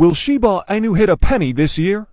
Will Sheba Inu hit a penny this year?